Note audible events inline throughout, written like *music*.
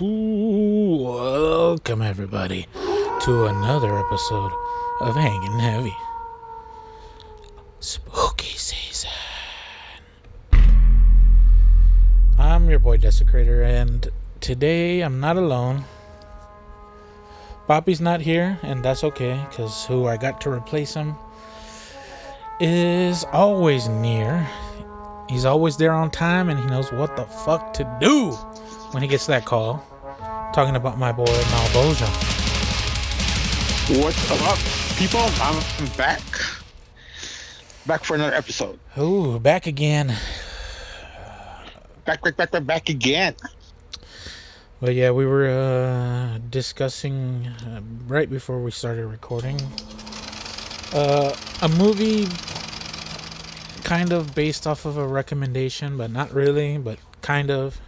Welcome, everybody, to another episode of Hanging Heavy. Spooky season. I'm your boy Desecrator, and today I'm not alone. Bobby's not here, and that's okay, because who I got to replace him is always near. He's always there on time, and he knows what the fuck to do when he gets that call. Talking about my boy Maelbolgia. What's up, people? I'm back. Back for another episode. Ooh, back again. Back, back, back, back, back again. But yeah, we were uh, discussing uh, right before we started recording uh, a movie kind of based off of a recommendation, but not really, but kind of.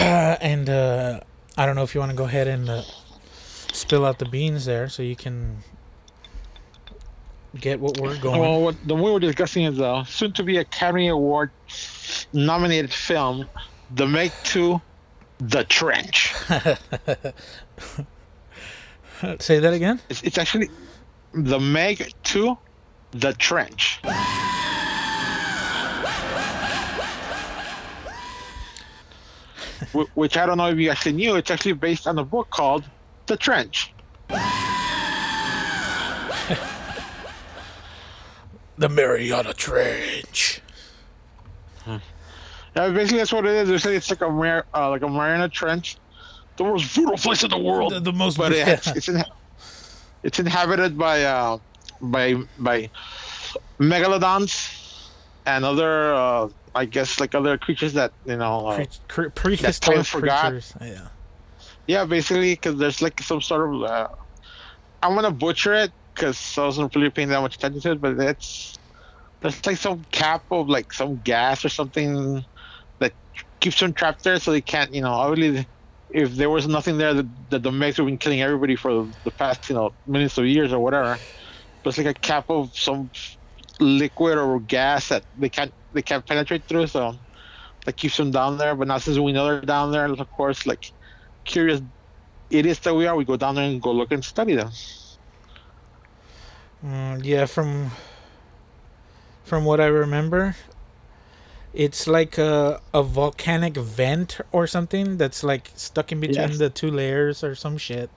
*clears throat* and uh, I don't know if you want to go ahead and uh, spill out the beans there so you can get what we're going. Well, what the movie we're discussing is the soon to be Academy Award nominated film, The Meg Two, The Trench. *laughs* Say that again? It's, it's actually The Meg 2 The Trench. Which I don't know if you actually knew. It's actually based on a book called The Trench. The Mariana Trench. Yeah, basically that's what it is. They say it's like a Mar- uh, like a Mariana Trench, the most brutal place in the world. The, the most. but it, it's it's, in, it's inhabited by uh, by by megalodons and other uh, I guess like other creatures that you know. Uh, cre- prehistoric time forgot. creatures. Yeah. yeah, basically because there's like some sort of uh, I'm gonna butcher it because I wasn't really paying that much attention to it, but it's there's like some cap of like some gas or something that keeps them trapped there, so they can't you know obviously. If there was nothing there, that, the, would have been killing everybody for the past, you know, millions of years or whatever. But it's like a cap of some liquid or gas that they can't they can't penetrate through, so that keeps them down there. But now since we know they're down there, of course, like curious idiots that we are, we go down there and go look and study them. Mm, yeah, from from what I remember, it's like a a volcanic vent or something that's like stuck in between Yes. the two layers or some shit.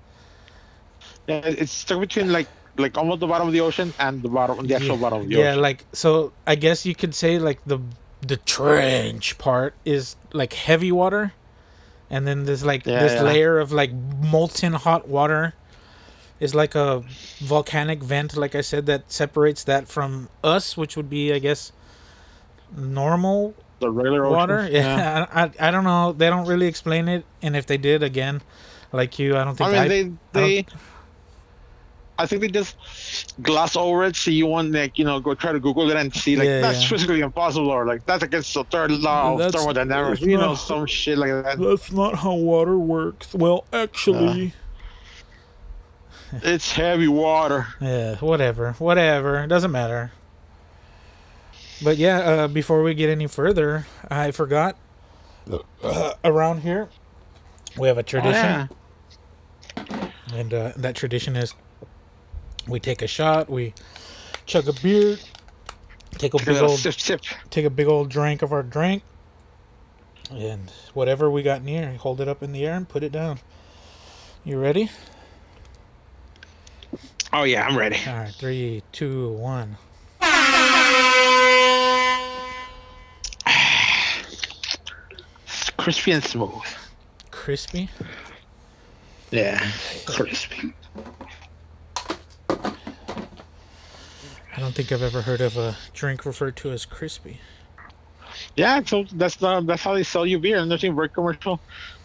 Yeah, it's stuck between like like almost the bottom of the ocean and the bottom, the actual yeah, bottom of the yeah, ocean. Yeah, like so. I guess you could say like the the trench part is like heavy water, and then there's like Yeah, this layer of like molten hot water. Is like a volcanic vent, like I said, that separates that from us, which would be, I guess, normal the regular ocean. water. *laughs* Yeah, I, I I don't know. They don't really explain it, and if they did, again, like you, I don't think I mean, I, they they. I think they just gloss over it, so you want like you know go try to Google it and see like Yeah, that's yeah. physically impossible or like that's against the third law of thermodynamics, you know, some shit like that. That's not how water works. Well, actually, It's heavy water. yeah, whatever, whatever. It doesn't matter. But yeah, uh, before we get any further, I forgot. Uh, around here, we have a Oh, tradition, yeah. and uh, that tradition is we take a shot, we chug a beer, take a big old sip, sip. take a big old drink of our drink, and whatever we got near, hold it up in the air and put it down. You ready? Oh yeah, I'm ready. All right, three, two, one. *sighs* Crispy and smooth. Crispy. Yeah, crispy. I don't think I've ever heard of a drink referred to as crispy. Yeah, so that's the, that's how they sell you beer, and they're saying very commercial,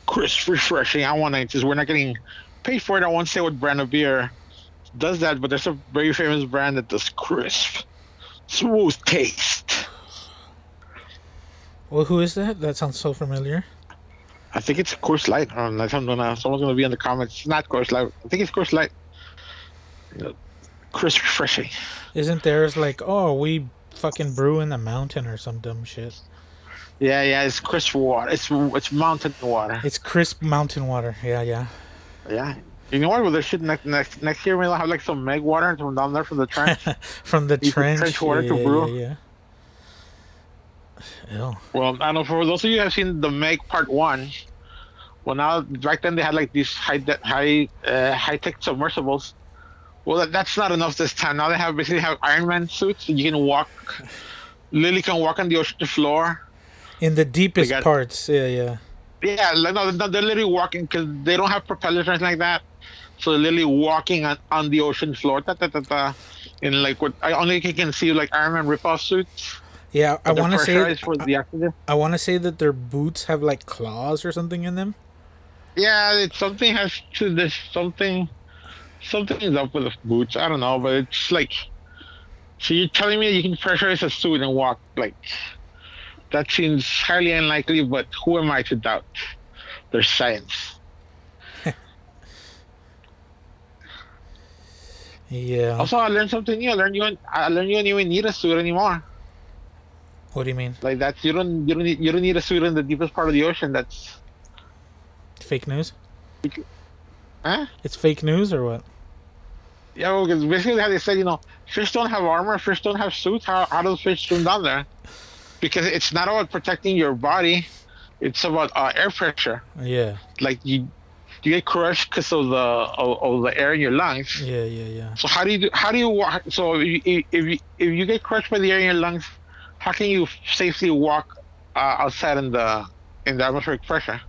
crisp, refreshing. I want it. Just we're not getting paid for it. I won't say what brand of beer does that, but there's a very famous brand that does crisp, smooth taste. Well, who is that? That sounds so familiar. I think it's Coors Light. Um, that's I'm gonna, someone's gonna be in the comments. It's not Coors Light. I think it's Coors Light. Crisp, refreshing. Isn't theirs like, oh, we fucking brew in the mountain or some dumb shit? Yeah, yeah, it's crisp water. It's it's mountain water. It's crisp mountain water. Yeah, yeah. Yeah. You know what? Well, there should next next next year we'll have like some meg water from down there from the trench. *laughs* From the trench. trench water yeah, to brew. Yeah, yeah. Ew. well, I don't know for those of you who have seen the Meg Part One. Well, now back then they had like these high de- high uh, high tech submersibles. Well, that's not enough this time. Now they have basically have Iron Man suits. You can walk. Lily can walk on the ocean floor. In the deepest got- parts. Yeah, yeah. Yeah, like, no, they're literally walking because they don't have propellers or anything like that. So they're literally walking on, on the ocean floor. Ta, ta, ta, ta, in like what I only can see like Iron Man ripoff suits. Yeah, I want to say for the oxygen. I want to say that their boots have like claws or something in them. Yeah, it's something has to this something. Something's up with the boots. I don't know, but it's like. So you're telling me you can pressurize a suit and walk like. That seems highly unlikely, but who am I to doubt? There's science. *laughs* Yeah. Also, I learned something new. I learned you. I learned you don't even need a suit anymore. What do you mean? Like that's you don't you don't need you don't need a suit in the deepest part of the ocean. That's Fake news? Huh? It's fake news or what? Yeah, well, because basically how they said, you know, fish don't have armor, fish don't have suits. How how does fish swim down there? Because it's not about protecting your body, it's about uh, air pressure. Yeah. Like you you get crushed because of the of, of the air in your lungs. Yeah, yeah, yeah. So how do you do, how do you walk? So if you, if you if you get crushed by the air in your lungs, how can you safely walk uh, outside in the in the atmospheric pressure?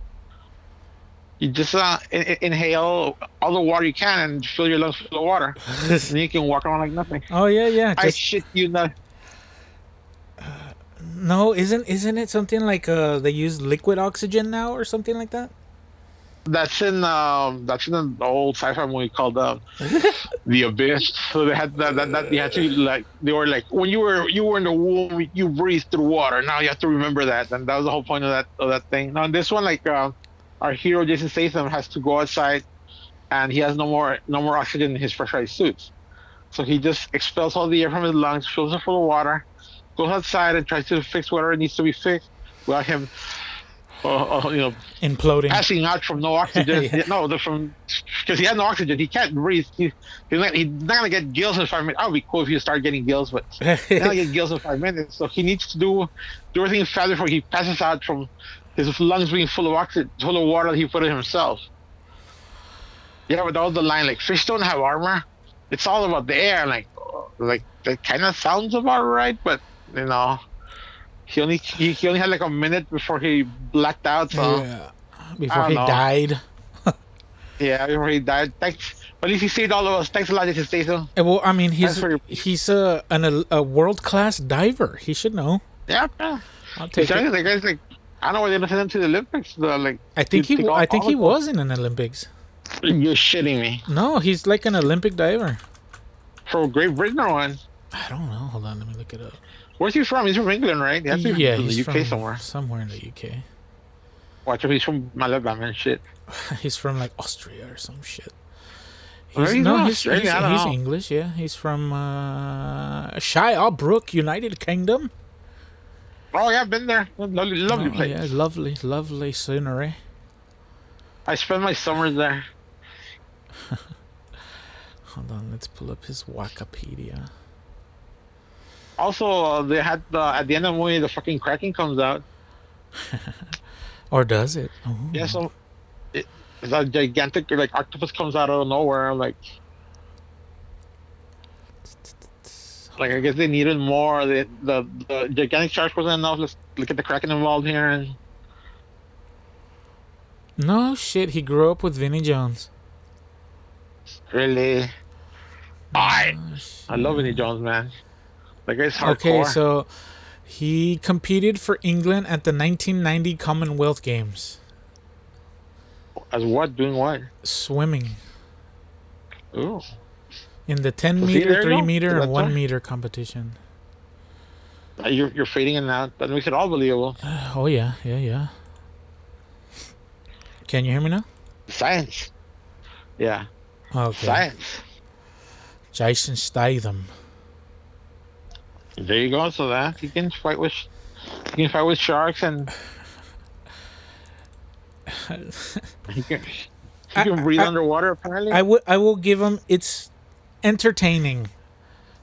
You just uh, in, in- inhale all the water you can and fill your lungs full of water, *laughs* and you can walk around like nothing. oh yeah, yeah. I Just shit you not. no, isn't isn't it something like uh they use liquid oxygen now or something like that? That's in um that's in an old sci-fi movie called uh, The Abyss. So they had that, that that you had to like they were like when you were you were in the womb you breathed through water. Now you have to remember that, and that was the whole point of that of that thing. Now in this one like uh, our hero Jason Statham has to go outside, and he has no more no more oxygen in his pressurized suits, so he just expels all the air from his lungs, fills it full of water, goes outside and tries to fix whatever needs to be fixed without him. Uh, uh, you know, Imploding. passing out from no oxygen. *laughs* Yeah. No, the from because he has no oxygen. He can't breathe. He, he's, not, he's not gonna get gills in five minutes. That would be cool if you start getting gills, but he's not gonna get *laughs* gills in five minutes. So he needs to do do everything fast before he passes out from his lungs being full of oxygen, full of water he put in himself. Yeah, but that was the line. Like fish don't have armor. It's all about the air. Like, like that kind of sounds about right, but you know. He only he, he only had like a minute before he blacked out. So yeah. Before he know. died. *laughs* Yeah, before he died. Thanks. But at least he saved all of us. Thanks a lot, Jason Statham. Well, I mean, he's he's a an, a world class diver. He should know. Yeah, yeah. I'll take Exactly. it. The guy's like, I don't know why they didn't send him to the Olympics. The, like, I think he I think he was in an Olympics. You're shitting me. No, he's like an Olympic diver. For Great Britain or one? I don't know. Hold on, let me look it up. Where's he from? He's from England, right? He has to yeah, from he's the UK from somewhere. somewhere in the UK. Watch if he's from Alabama and shit. *laughs* He's from like Austria or some shit. He's, he's no, from? he's, he's, he's. English. Yeah, he's from uh, Shirebrook, United Kingdom. Oh, yeah, I've been there. Lovely, lovely Oh, place. yeah, lovely, lovely scenery. I spend my summers there. *laughs* Hold on, let's pull up his Wikipedia. Also, uh, they had the, at the end of the movie, the fucking Kraken comes out. *laughs* Or does it? Oh. Yeah, so it, the gigantic like octopus comes out of nowhere. I'm like, like I guess they needed more. The the, the gigantic charge wasn't enough. Let's look at the kraken involved here. And No shit, he grew up with Vinnie Jones. really, I I love. Vinnie Jones, man. That guy's hardcore. Okay, so he competed for England at the 1990 Commonwealth Games, As what? Doing what? swimming Ooh. In the 10 Was meter, there, 3 meter, and 1 meter competition. Uh, You're you're fading in that. That makes it all believable. *sighs* Oh yeah, yeah, yeah. Can you hear me now? Science. Yeah. Okay. Science. Jason Statham. There you go. So that he can fight with You can fight with sharks and *laughs* you can, you can breathe I- underwater. Apparently, I would I will give him it's entertaining.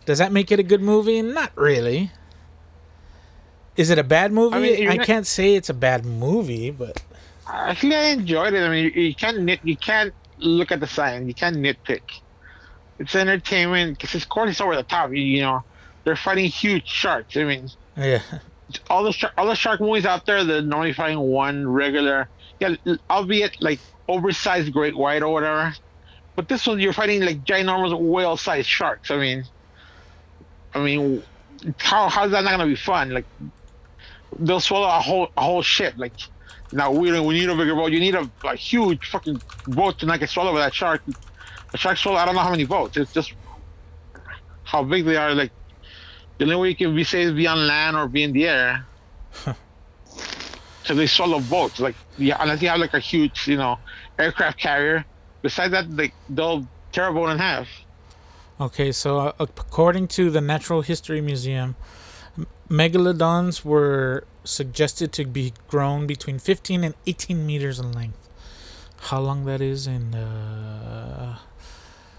Does that make it a good movie? Not really. Is it a bad movie? I, mean, not- can't say it's a bad movie, but Actually, I enjoyed it. I mean, you, you can't nit, you can't look at the sign. You can't nitpick. It's entertainment because it's course it's over the top. You, you know, they're fighting huge sharks. I mean, yeah. *laughs* all the shark, all the shark movies out there, they're normally fighting one regular, yeah, albeit like oversized great white or whatever. But this one, you're fighting like ginormous whale-sized sharks. I mean, I mean, how how's that not gonna be fun? Like, they'll swallow a whole a whole ship. Like, now we don't, we need a bigger boat. You need a, a huge fucking boat to not get swallowed by that shark. The shark swallow I don't know how many boats. It's just how big they are. Like, the only way you can be safe is be on land or be in the air. *laughs* So they swallow boats. Like, yeah, unless you have like a huge, you know, aircraft carrier. Besides that, they they'll tear a boat in half. Okay, so uh, according to the Natural History Museum, megalodons were suggested to be grown between 15 and 18 meters in length. How long that is in uh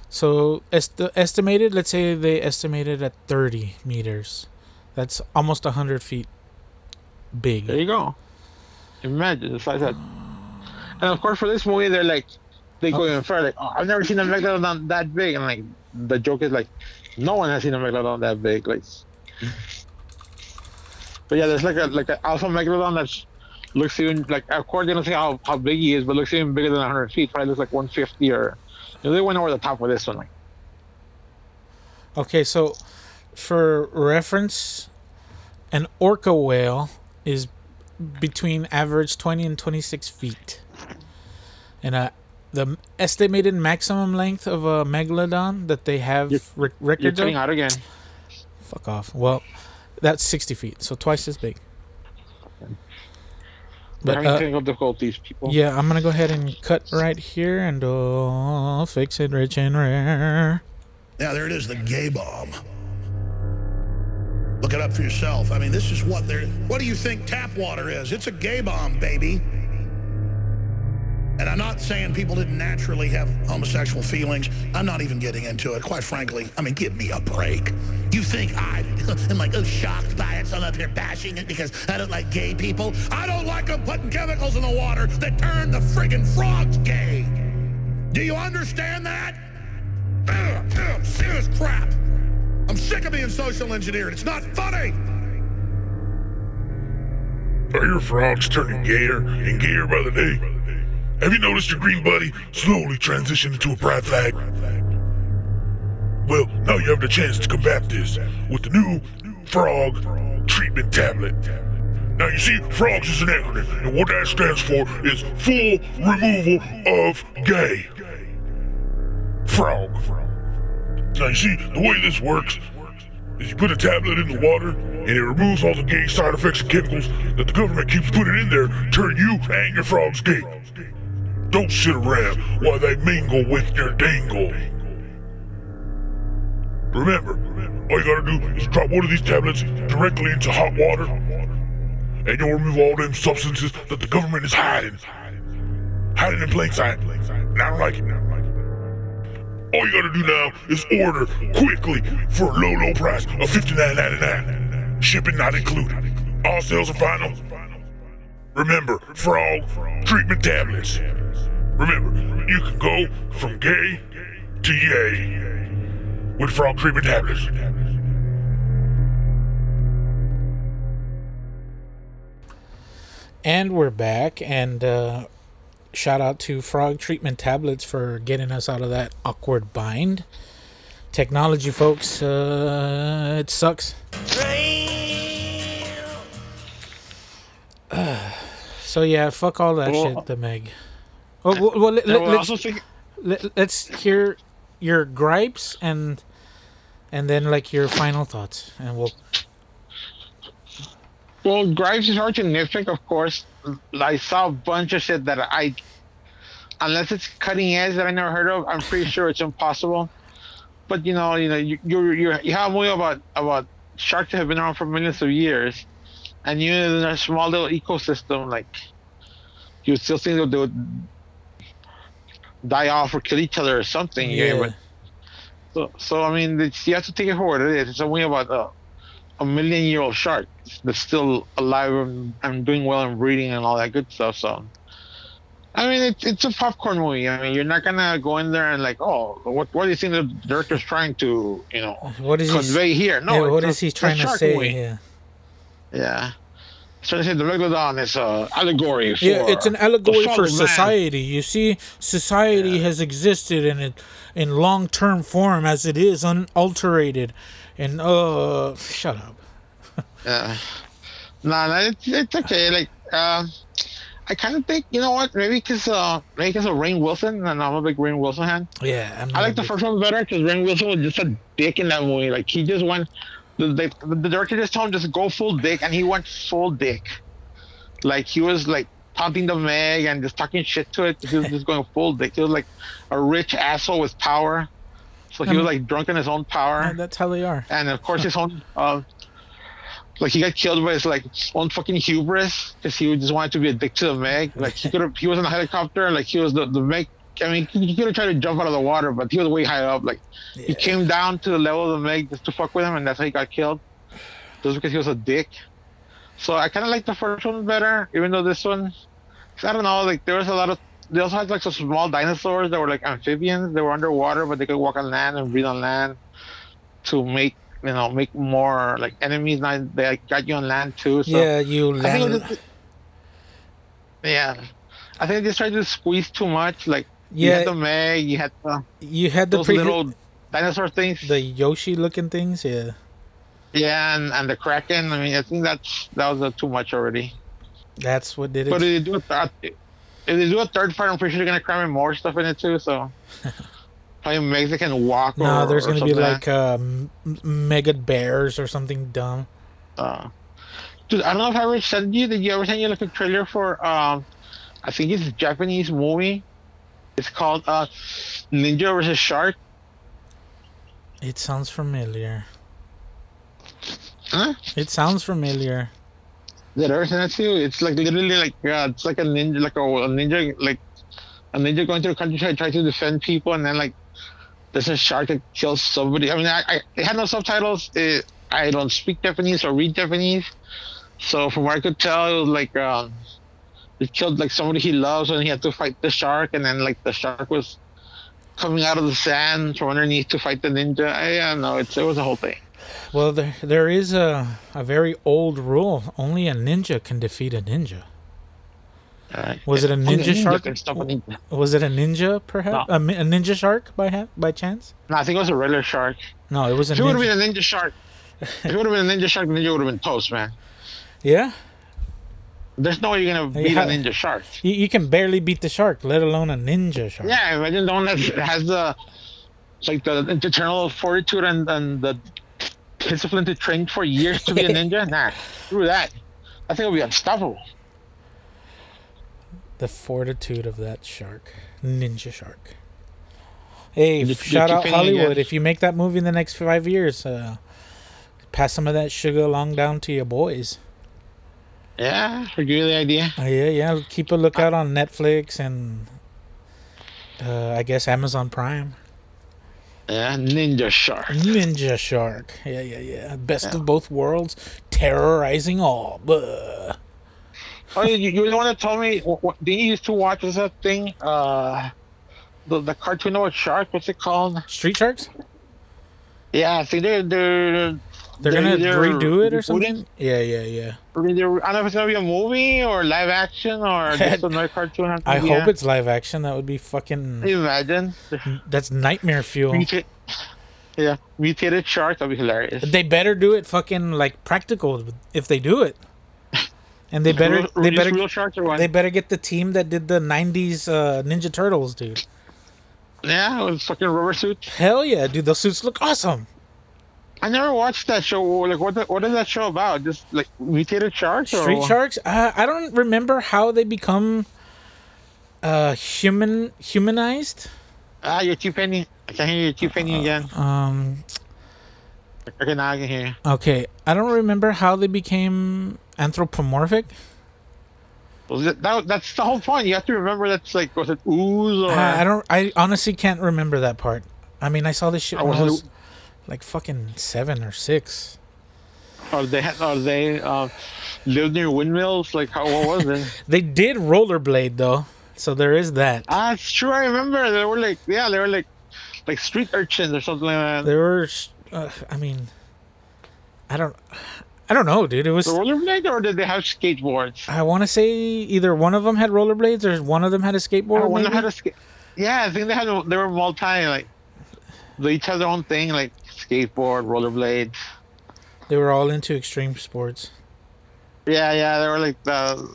so est- estimated, let's say they estimated at 30 meters. That's almost 100 feet big. There you go. Imagine it's like that. And of course, for this movie, they're like, they go even further. Like, oh, I've never seen a megalodon that big, and like the joke is like, no one has seen a megalodon that big. Like, but yeah, there's like a like an alpha megalodon that's looks even like according to say how how big he is, but looks even bigger than 100 feet. Probably looks like 150 or. You know, they went over the top with this one. Like, Okay, so for reference, an orca whale is between average 20 and 26 feet. And uh, the estimated maximum length of a megalodon that they have You're- rec- you're records cutting of, out again. fuck off. Well, that's 60 feet, so twice as big. But having uh, technical difficulties, people. yeah, I'm gonna go ahead and cut right here and uh, fix it rich and rare. Yeah, there it is, the gay bomb. Look it up for yourself. I mean, this is what they're. What do you think tap water is? It's a gay bomb, baby. And I'm not saying people didn't naturally have homosexual feelings. I'm not even getting into it, quite frankly. I mean, give me a break. You think I *laughs* am like, oh, shocked by it, so I'm up here bashing it because I don't like gay people? I don't like them putting chemicals in the water that turn the friggin' frogs gay. Do you understand that? Ugh, ugh, serious crap. I'm sick of being social engineered. It's not funny. Are your frogs turning gayer and gayer by the day? Have you noticed your green buddy slowly transition into a pride flag? Well, now you have the chance to combat this with the new frog treatment tablet. Now you see, frogs is an acronym, and what that stands for is full removal of gay. Frog. Now you see, the way this works is you put a tablet in the water and it removes all the gay side effects and chemicals that the government keeps putting in there, turn you and your frogs gay. Don't sit around while they mingle with your dangle. Remember, all you gotta do is drop one of these tablets directly into hot water, and you'll remove all them substances that the government is hiding. Hiding in plain sight. And I don't like it. All you gotta do now is order quickly for a low, low price of $59.99. Shipping not included. All sales are final. Remember, frog treatment tablets. Remember, you can go from gay to yay with frog treatment tablets. And we're back, and uh, shout out to Frog Treatment Tablets for getting us out of that awkward bind. Technology, folks, uh, it sucks. *sighs* so yeah, fuck all that Well- shit, the Meg. Oh, well, well, let, us also thinking, let, let's hear your gripes and and then like your final thoughts, and we'll Well, Grimes is hard to nitpick, of course. I saw a bunch of shit that I, unless it's cutting edge that I never heard of, I'm pretty sure it's impossible. But you know, you know, you you you have a movie about about sharks that have been around for millions of years, and you in a small little ecosystem, like you still think that they would die off or kill each other or something. Yeah. Yeah. But so, so I mean, it's, you have to take it for what it is. It's only about a, a million year old shark that's still alive and, and doing well and breeding and all that good stuff. So. I mean, it's it's a popcorn movie. I mean, you're not gonna go in there and like, oh, what what do you think the director's trying to, you know, What is he? convey here? No, yeah, what is he trying to say? movie. Yeah. Yeah. So the megalodon is a allegory for Yeah, it's an allegory for of man. society. You see, society has existed in it in long term form as it is, unalterated. And uh, shut up. *laughs* Yeah. Nah, nah, it's, it's okay. Like, um, I kind of think you know what? Maybe because uh, maybe because of Rainn Wilson, and I'm a big Rainn Wilson fan. Yeah, I'm I like the first one better because Rainn Wilson was just a dick in that movie. Like he just went, the, director just told him just go full dick, and he went full dick. Like he was like taunting the Meg and just talking shit to it. He was just going full dick. He was like a rich asshole with power. So he Um, was like drunk in his own power Yeah, that's how they are. and of course his own uh, like he got killed by his like own fucking hubris because he just wanted to be a dick to the Meg. Like he could have, he was in a helicopter, like he was the the Meg. I mean, he could have tried to jump out of the water, but he was way high up. Like he came down to the level of the Meg just to fuck with him, and that's how he got killed. Just because he was a dick. So I kind of like the first one better, even though this one, I don't know, like there was a lot of. They also had like some small dinosaurs that were like amphibians. They were underwater, but they could walk on land and breathe on land to make you know make more like enemies. Now they like, got you on land too. So yeah, you I think land. just, yeah, I think they tried to squeeze too much. Like you Yeah, had the Meg, you had the, you had the pre- little dinosaur things. the Yoshi looking things. Yeah. yeah, and, and the Kraken. I mean, I think that's that was uh, too much already. That's what did it. But if they do a third, if they do a third part, I'm pretty sure they're gonna cram in more stuff in it too. So *laughs* probably Mexican walk. no, or, there's gonna be like um, mega bears or something dumb. Uh, dude, I don't know if I ever sent you. Did you ever send you like a trailer for? Um, I think it's a Japanese movie. It's called uh, Ninja vs Shark. It sounds familiar. Huh? It sounds familiar. Did I ever send it to you? It's like literally like yeah, it's like a ninja, like a, a ninja, like a ninja going through the countryside trying to defend people, and then like there's a shark that kills somebody. I mean, I, I it had no subtitles. It, I don't speak Japanese or read Japanese, so from what I could tell, it was like um, it killed like somebody he loves, and he had to fight the shark, and then like the shark was coming out of the sand from underneath to fight the ninja. I, I don't know. It's it was a whole thing. Well, there there is a a very old rule. Only a ninja can defeat a ninja. Alright. Was it a Only ninja shark? ninja. Was it a ninja, perhaps? No. A, a ninja shark by ha- by chance? No, I think it was a regular shark. No, it was a If it would have been a ninja shark, if it would have been a ninja shark, the ninja would have been toast, man. Yeah, There's no way you're gonna beat a ninja shark. you, you can barely beat the shark, let alone a ninja shark. Yeah, imagine the one that has the like the eternal fortitude and, and the discipline to train for years to be a *laughs* ninja. Nah, screw that. I think it'll be unstoppable. The fortitude of that shark, ninja shark. Hey, You- f- you shout out Hollywood! If you make that movie in the next five years, uh, pass some of that sugar along down to your boys. Yeah, you the idea. Uh, yeah, yeah. Keep a lookout on Netflix and uh, I guess Amazon Prime. Yeah, ninja shark. Ninja Shark. Yeah, yeah, yeah. Best of both worlds, terrorizing all. Buh. Oh, you, you the one that told me? What, what, didn't you used to watch this that thing? Uh, the the cartoon about shark. What's it called? Street Sharks? Yeah, I think they're they're They're gonna either redo it or something? Yeah, yeah, yeah. either- I don't know if it's gonna be a movie or live action or *laughs* just another cartoon. I hope it's live action. That would be fucking. Can you imagine? *laughs* That's nightmare fuel. Yeah, mutated shark. That'd be hilarious. They better do it fucking like practical if they do it. *laughs* And they better Real- they better real sharks or what? they better get the team that did the '90s uh, Ninja Turtles, dude. yeah, with fucking rubber suits. Hell yeah, dude! Those suits look awesome. I never watched that show. Like, what? The, what is that show about? Just like mutated sharks? or Street? Sharks. Uh, I don't remember how they become uh human humanized. Ah, you're T Penny. I can hear you T Penny again. Um. Okay, now I can hear you. Okay, I don't remember how they became anthropomorphic. Was it, that, that's the whole point. You have to remember that's like was it ooze or I I don't. I honestly can't remember that part. I mean, I saw this shit when I was like fucking seven or six. Are they are they uh, lived near windmills. Like how what was it? *laughs* They did rollerblade though, so there is that. ah, it's true. I remember they were like yeah, they were like like street urchins or something like that. There were. Uh, I mean, I don't. I don't know, dude. It was. The rollerblade or did they have skateboards? I want to say either one of them had rollerblades or one of them had a skateboard. Or one had a skate. Yeah, I think they had they were multi like they each had their own thing like skateboard, rollerblades. They were all into extreme sports. Yeah, yeah, they were like the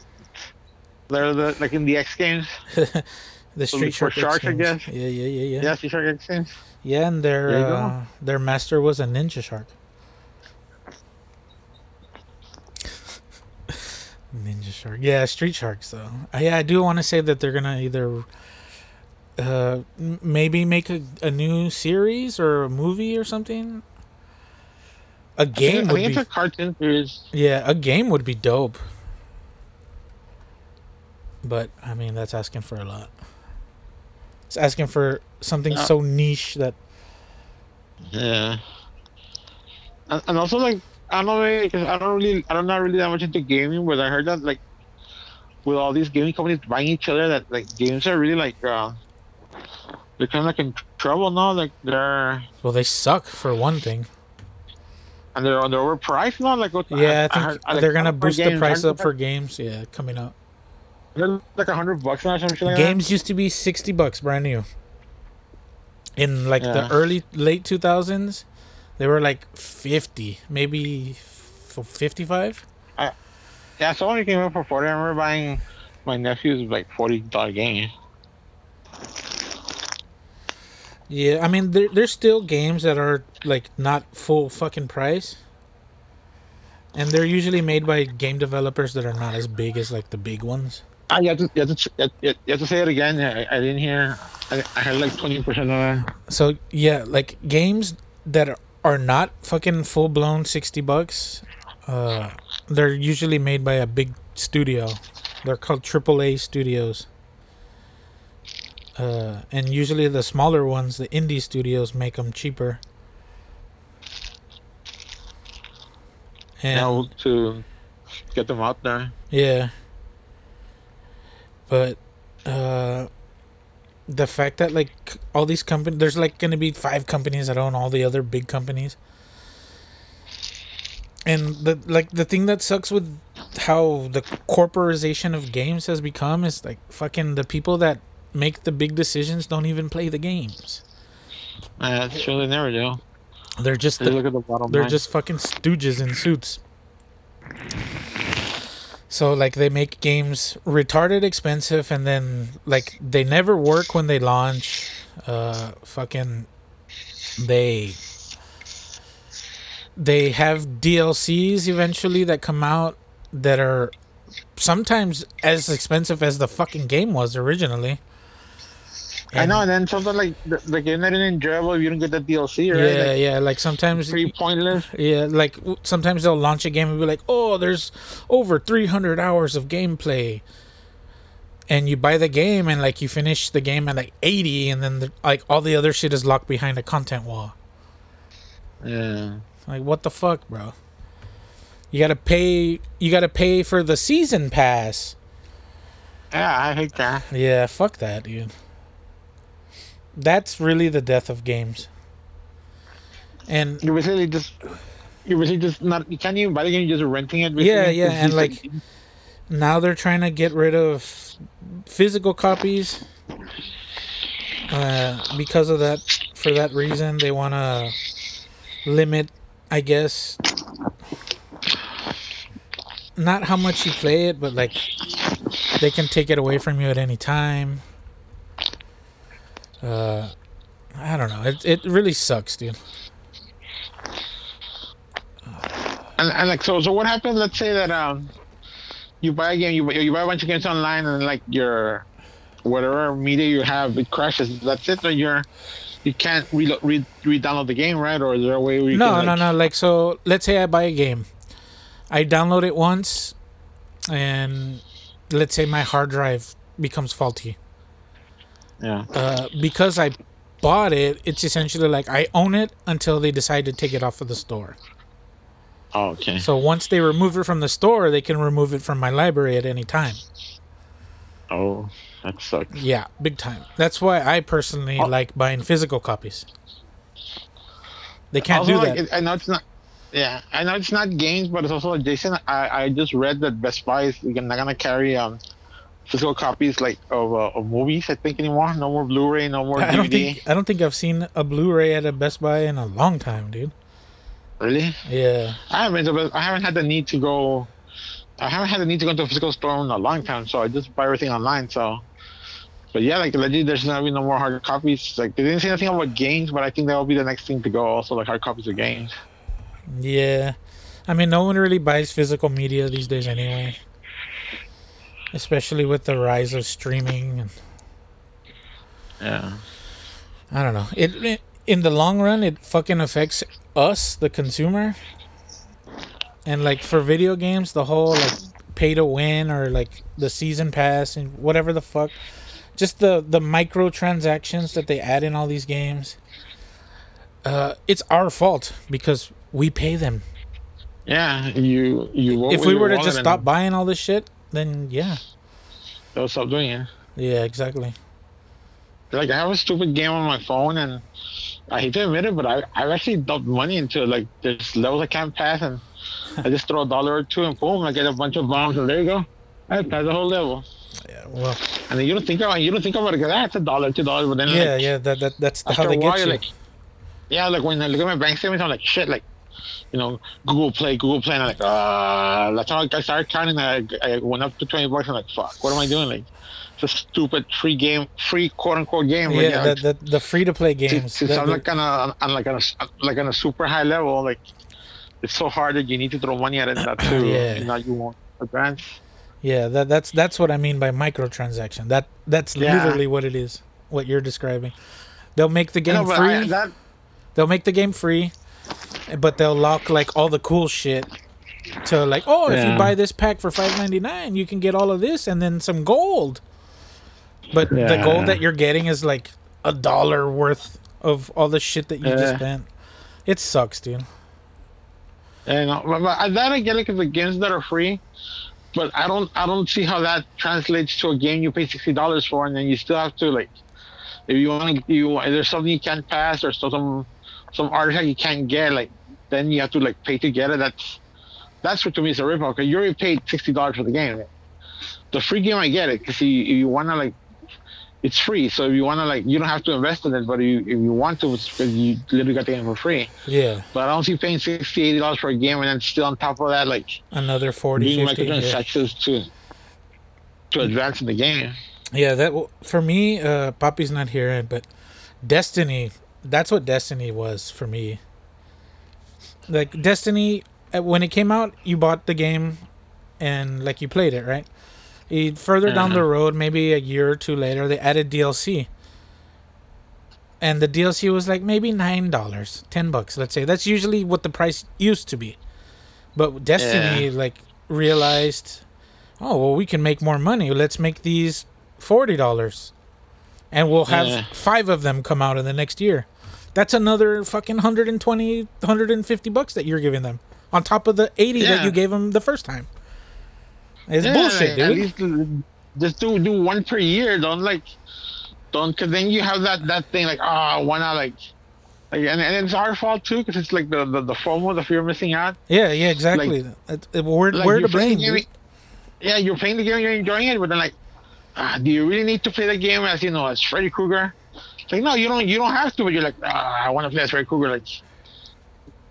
they're the like in the X Games. *laughs* The street shark. sharks, I X guess. Games. Yeah, yeah, yeah, yeah. Yeah, Sea Shark X Games. Yeah, and their There you go. uh, their master was a ninja shark. *laughs* ninja shark. Yeah, street sharks though. Uh, yeah, I do want to say that they're gonna either uh maybe make a, a new series or a movie or something. A game think, I would think be it's a cartoon series. yeah, a game would be dope. But I mean, that's asking for a lot. It's asking for something Yeah. so niche that Yeah. And, and also like I don't know maybe 'cause I don't really I don't not really that much into gaming, but I heard that like with all these gaming companies buying each other, that like games are really like uh they're kind of like in trouble now. Like they're well, they suck for one thing. and they're they're overpriced now. Like what? Yeah, I think heard- like, they're gonna boost the price up for games. Yeah, coming up. they're like a hundred bucks now something like Games used to be sixty bucks brand new. In like the early late two thousands, they were like fifty, maybe fifty-five. Yeah, so only came up for forty. I remember buying my nephew's like forty dollar game. Yeah, I mean there, there's still games that are like not full fucking price, and they're usually made by game developers that are not as big as like the big ones. Ah, you have to, you have to, you have- to say it again. I, I didn't hear. I, I heard like twenty percent of that. So yeah, like games that are- are not fucking full blown sixty bucks, uh, they're usually made by a big studio. They're called AAA studios. Uh, and usually the smaller ones, the indie studios, make them cheaper. And Now to get them out there. yeah. But uh the fact that like all these companies there's like going to be five companies that own all the other big companies. And the like the thing that sucks with how the corporization of games has become is like fucking the people that make the big decisions don't even play the games. Uh, true. They never do. They're just They the look at the bottom they're line. just fucking stooges in suits. So like they make games retarded expensive and then like they never work when they launch. Uh fucking they they have DLCs eventually that come out that are sometimes as expensive as the fucking game was originally. I know, and then something like the, the game that isn't enjoyable if you don't get the DLC, right? Yeah, like, yeah, like sometimes pretty pointless. Yeah, like sometimes they'll launch a game and be like, "Oh, there's over 300 hours of gameplay." And you buy the game and like you finish the game at like 80 and then the, like all the other shit is locked behind a content wall. Yeah. Like what the fuck, bro? You got to pay you got to pay for the season pass. Yeah, I hate that. Yeah, fuck that, dude. That's really the death of games. And You're basically just. You're basically just not. You can't even buy the game. You're just renting it. Yeah, basically, yeah, and, like, now they're trying to get rid of physical copies uh, because of that for that reason they want to limit i guess not how much you play it but like they can take it away from you at any time uh, i don't know it, it really sucks dude And, and like so, so what happens? Let's say that um, you buy a game, you buy, you buy a bunch of games online, and like your whatever media you have, it crashes. That's it. Or you're you can't re re re-download the game, right? Or is there a way you no can, no like, no like so let's say i buy a game I download it once, and let's say my hard drive becomes faulty. Yeah. Uh, because I bought it, it's essentially like I own it until they decide to take it off of the store. Oh, okay. So once they remove it from the store, they can remove it from my library at any time. Oh, that sucks. Yeah, big time. That's why I personally Oh. like buying physical copies. They can't also, do like, that. it- I know it's not. Yeah, I know it's not games, but it's also adjacent. I, I just read that Best Buy is not gonna carry um physical copies like of, uh, of movies. I think anymore. No more Blu-ray. No more I DVD. don't think I don't think I've seen a Blu-ray at a Best Buy in a long time, dude. Really? Yeah. I haven't. I haven't had the need to go. I haven't had the need to go to a physical store in a long time, so I just buy everything online. So, but yeah, like legit, there's not be no more hard copies. Like they didn't say anything about games, but I think that will be the next thing to go. Also, like hard copies of games. Yeah. I mean, no one really buys physical media these days anyway. Especially with the rise of streaming and Yeah. I don't know. It, it in the long run it fucking affects us, the consumer. And like for video games, the whole like pay to win or like the season pass and whatever the fuck. Just the the microtransactions that they add in all these games. Uh, it's our fault because we pay them. Yeah. You you. if we were to just stop buying all this shit, then yeah, They'll stop doing it. yeah, exactly. Like I have a stupid game on my phone, and I hate to admit it, but I I've actually dumped money into it. Like there's levels I can't pass, and I just throw a dollar or two, and boom, I get a bunch of bombs, and there you go. I pass the whole level. Yeah, well, And then you don't think about you don't think about it because that's a dollar, two dollars, but then yeah, like, yeah. That, that that's how they while, get you're you. like, yeah, like when I look at my bank statements, I'm like, shit, like, you know, Google Play, Google Play, and I'm like, uh, that's how I started counting. I, I went up to twenty bucks. I'm like, fuck, what am I doing? Like, it's a stupid free game, free quote unquote game. yeah, the, the the free to play games. to I'm like on a on like on a like on a super high level, like it's so hard that you need to throw money at it that too. *clears throat* Yeah. Know, you won't advance. Yeah, that that's that's what I mean by microtransaction. That that's Yeah. literally what it is. What you're describing. They'll make the game No, free. I, that they'll make the game free, but they'll lock like all the cool shit to like, oh, if you buy this pack for five ninety nine, you can get all of this and then some gold. But the gold that you're getting is like a dollar worth of all the shit that you just spent. It sucks, dude. and uh, but, but I- that I get because the games that are free, but I don't I don't see how that translates to a game you pay sixty dollars for and then you still have to like if you want to you there's something you can't pass or some some artifact you can't get like then you have to like pay to get it. That's that's what to me is a ripoff because you already paid sixty dollars for the game. The free game I get it because you you want to like it's free. So if you want to like you don't have to invest in it, but if you if you want to, it's because you literally got the game for free. Yeah. But I don't see paying 60 dollars for a game and then still on top of that like Another 40, being 50. Yeah. to to advance in the game. Yeah, that for me, uh, Papi's not here, but Destiny. That's what Destiny was for me. Like Destiny, uh, when it came out, you bought the game, and like you played it, right? You, further down the Uh-huh. road, maybe a year or two later, they added DLC, and the DLC was like maybe nine dollars, ten bucks, let's say. That's usually what the price used to be. But Destiny, like, realized, oh well, we can make more money. Let's make these forty dollars, and we'll have Yeah. five of them come out in the next year. That's another fucking 120, 150 bucks that you're giving them on top of the eighty that you gave them the first time. It's Yeah, bullshit, like, At least uh, just do do one per year. Don't like don't because then you have that that thing like ah why not like. Like, and, and it's our fault too, because it's like the, the the FOMO, the fear of missing out. yeah, yeah, exactly. It- it- we're Like we're to blame. game, yeah, you're playing the game, you're enjoying it, but then like, ah, do you really need to play the game as you know as Freddy Krueger? Like no, you don't. You don't have to, but you're like, ah, I want to play as Freddy Krueger. Like,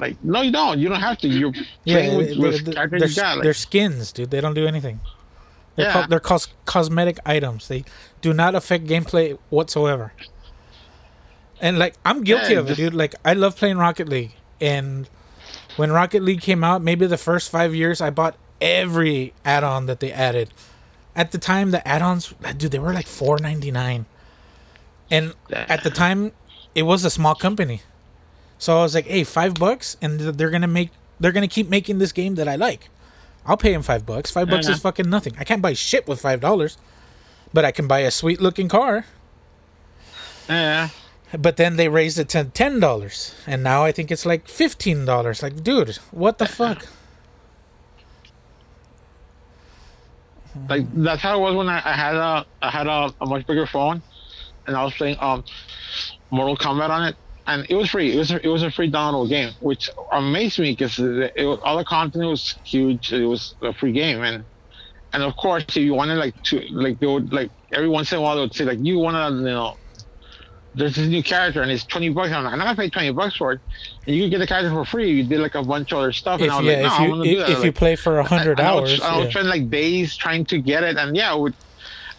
like no, you don't. You don't have to. You're Yeah, playing with, with they're, got. Like, they're skins, dude. They don't do anything. They're, Yeah. called, they're cos- cosmetic items. They do not affect gameplay whatsoever. And like I'm guilty Yeah, of it, dude. Like I love playing Rocket League, and when Rocket League came out, maybe the first five years, I bought every add-on that they added. At the time, the add-ons, dude, they were like four ninety nine, and at the time, it was a small company. So I was like, "Hey, five bucks, and they're gonna make, they're gonna keep making this game that I like." I'll pay him five bucks. Five bucks is fucking nothing. I can't buy shit with five dollars, but I can buy a sweet looking car. Yeah. But then they raised it to ten dollars, and now I think it's like fifteen dollars. Like, dude, what the fuck? Like that's how it was when I, I had a I had a, a much bigger phone, and I was playing um Mortal Kombat on it, and it was free. It was a, it was a free downloadable game, which amazed me because it, it was, all the content was huge. It was a free game, and and of course if you wanted like to like they would like every once in a while they would say like you want to you know there's this new character and it's 20 bucks. I'm like, I'm not gonna pay 20 bucks for it. And you could get the character for free. You did like a bunch of other stuff. If and I was yeah, like, no, I'm if gonna you do that. if you play for a hundred and I hours, I would yeah. spend like days trying to get it, and yeah, I would,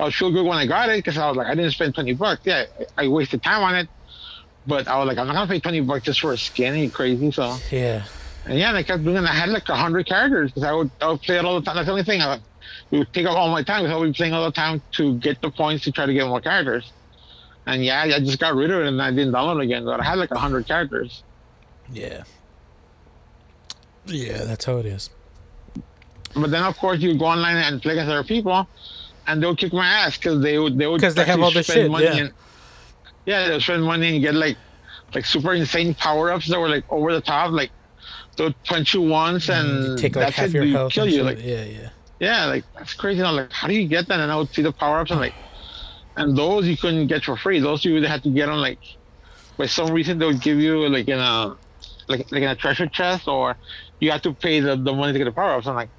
I would feel good when I got it because I was like, I didn't spend twenty bucks. Yeah, I wasted time on it, but I was like, I'm not gonna pay twenty bucks just for a skin. Are you crazy? So, yeah, and yeah, and I kept doing. it. I had like hundred characters because I would, I would play it all the time. That's the only thing. I, it would take up all my time because I would be playing all the time to get the points to try to get more characters. And yeah, I just got rid of it and I didn't download it again. But I had like hundred characters. yeah, yeah. That's how it is. But then, of course, you go online and play against other people, and they'll kick my ass because they would they would 'Cause they have all the spend shit, money yeah. And, yeah, they'll spend money and get like like super insane power ups that were like over the top. Like they'll punch you once mm, and Take like that's half it, your health. kill you. Like yeah, yeah. yeah, like that's crazy. I'm like, how do you get that? And I would see the power ups and like, and those you couldn't get for free. Those you would have to get on like, by some reason they would give you like in a, like like in a treasure chest or you had to pay the, the money to get the power ups. I'm like,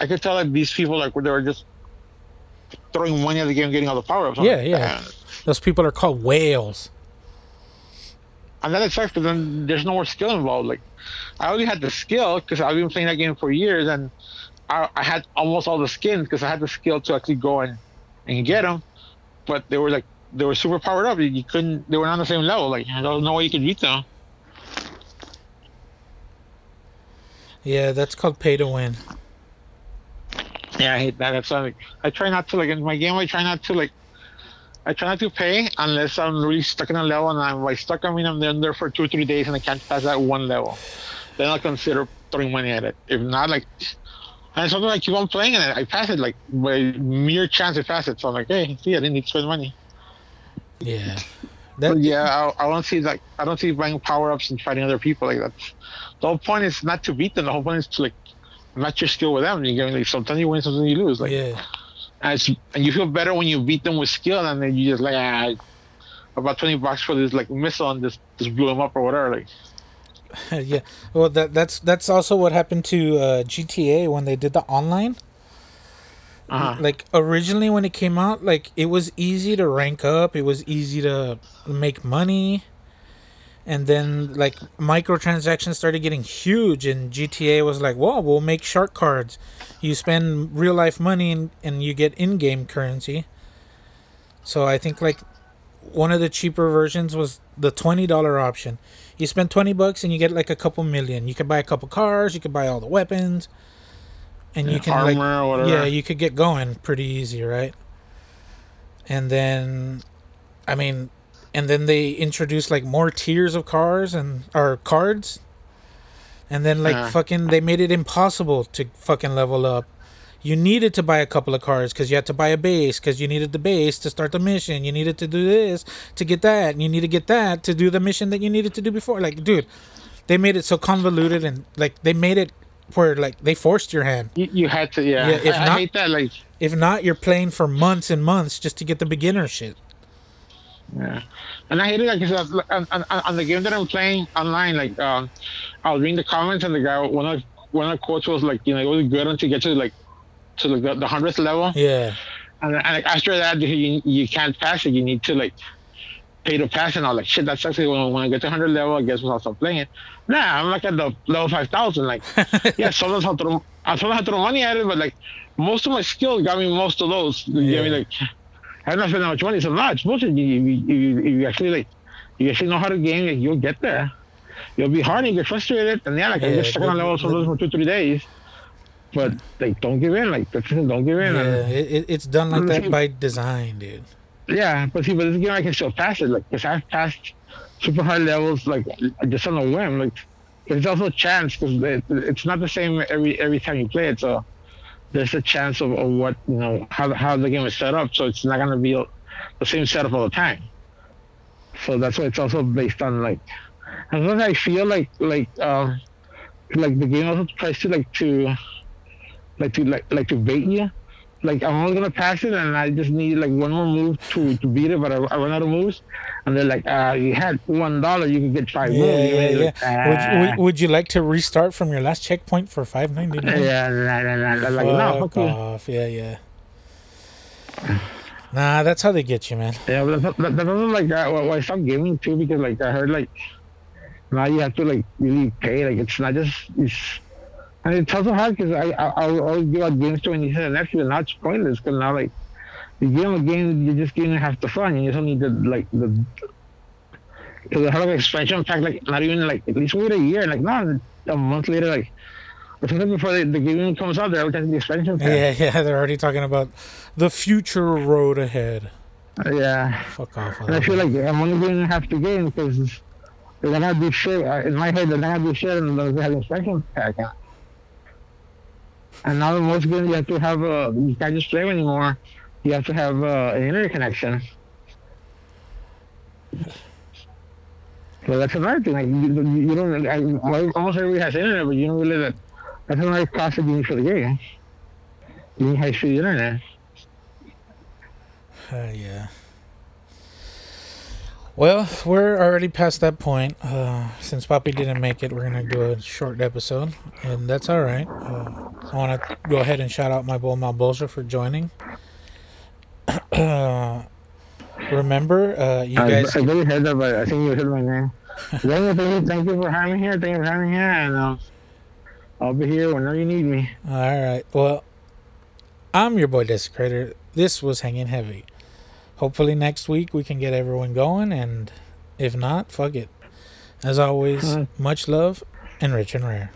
I could tell like these people like they were just throwing money at the game, getting all the power ups. Yeah, yeah. Those people are called whales. And then it sucks because then there's no more skill involved. Like, I already had the skill because I've been playing that game for years, and I, I had almost all the skins because I had the skill to actually go and, and get them. But they were like they were super powered up. You, you couldn't. They were not on the same level. Like there was no way you could beat them. Yeah, that's called pay to win. Yeah, I hate that. That's why like, I try not to like in my game. I try not to like. I try not to pay unless I'm really stuck in a level, and I'm like stuck. I mean, I'm there- for two or three days, and I can't pass that one level. Then I'll consider throwing money at it. If not, like, and sometimes I keep on playing, and I pass it like by mere chance I pass it. So I'm like, hey, see, I didn't need to spend money. Yeah. But That, yeah, I, I don't see like I don't see buying power ups and fighting other people like that. The whole point is not to beat them. The whole point is to like match your skill with them. You're get like sometimes you win, sometimes you lose. Like, yeah. and, and you feel better when you beat them with skill, and then you just like ah, about twenty bucks for this like missile and just just blew him up or whatever. Like, *laughs* yeah. Well, that that's that's also what happened to uh, GTA when they did the online. uh-huh. Like originally when it came out, like it was easy to rank up. It was easy to make money. And then like microtransactions started getting huge, and GTA was like, "Well, we'll make shark cards. You spend real life money, and, and you get in game currency." So I think like one of the cheaper versions was the twenty dollar option. You spend twenty bucks and you get like a couple million. You could buy a couple cars. You could buy all the weapons, and you Yeah, can like armor or whatever. yeah, you could get going pretty easy, right? And then, I mean, and then they introduced like more tiers of cars and or cards, and then like Uh. fucking they made it impossible to fucking level up. You needed to buy a couple of cars because you had to buy a base because you needed the base to start the mission. You needed to do this to get that, and you need to get that to do the mission that you needed to do before. Like, dude, they made it so convoluted and like they made it where like they forced your hand. you, you had to yeah. Yeah, if I, I hate that like If not, you're playing for months and months just to get the beginner shit. Yeah, and I hate it like 'cause, uh, on, on, on the game that I'm playing online. Like, um, I'll read the comments and the guy one of one of the quotes was like, you know, it was good until you get to like to like the, the hundredth level, Yeah, and, and like, after that you, you can't pass it. You need to like pay to pass, and I was like, shit, that sucks. When, when I get to hundred level, I guess I'll stop playing it. Nah, I'm like at the level five thousand. Like, *laughs* yeah, sometimes I throw I sometimes I throw money at it, but like most of my skills got me most of those. You Yeah. get me like. I'm not spending that much money, so no, it's bullshit. You, you, you, you actually like, you actually know how to game, like, you'll get there. You'll be hard and you get frustrated, and yeah, like I Yeah, get stuck on a but- level sometimes for two, three days. But like, don't give in. Like, don't give in. yeah, And, it, it- it's done like that mm-hmm. by design, dude. yeah, but see, but this game I can still pass it. Like, cause I've passed super high levels, like just on a whim. Like, it's also a chance because it, it's not the same every every time you play it. So there's a chance of, of what you know how how the game is set up. So it's not gonna be the same setup all the time. So that's why it's also based on like. And sometimes I feel like like um like the game also tries to like to like to like like to bait you. Like I'm only gonna pass it, and I just need like one more move to, to beat it, but I, I run out of moves, and they're like, uh, you had one dollar, you could get five Yeah, moves. yeah, yeah. like, "Ah." Would, would, would you like to restart from your last checkpoint for five ninety nine? yeah, nah, nah, nah, like no, Fuck fuck you. off. Yeah, yeah. Nah, that's how they get you, man. Yeah, but that's, that, that doesn't like that. Well, I stopped gaming too because like I heard like now you have to like really pay. Like it's not just it's and it's also hard because I I I always give out games to when you said Netflix and now it's pointless because now like you give them a game you're just giving half the fun and you don't need the like the because they have like expansion pack like not even like at least wait a year like not a month later like or something before the, the game comes out they're already the expansion pack Yeah, yeah. They're already talking about the future road ahead. yeah. Fuck off. And I feel like I'm only going to have to game because they're gonna do shit. uh, In my head, they're gonna do shit and they have inspection pack. on. And now most games you have to have a. You can't just play anymore. You have to have uh, an internet connection. So that's another thing. Like you, you don't. I, well, almost everybody has internet, but you don't really that. That's another cost you need for the game. You need high speed internet. Uh, yeah. Well, we're already past that point. Uh, since Papi didn't make it, we're gonna do a short episode, and that's all right. Uh, I want to go ahead and shout out my bull Maelbolgia for joining. Uh, *coughs* remember, uh, you I, guys. I really heard that, but I think you heard my name. *laughs* Thank you, thank you for having me here. Thank you for having me here, and um, I'll be here whenever you need me. All right. Well, I'm your boy Desecrator. This was hanging heavy. Hopefully next week we can get everyone going, and if not, fuck it. As always, much love and rich and rare.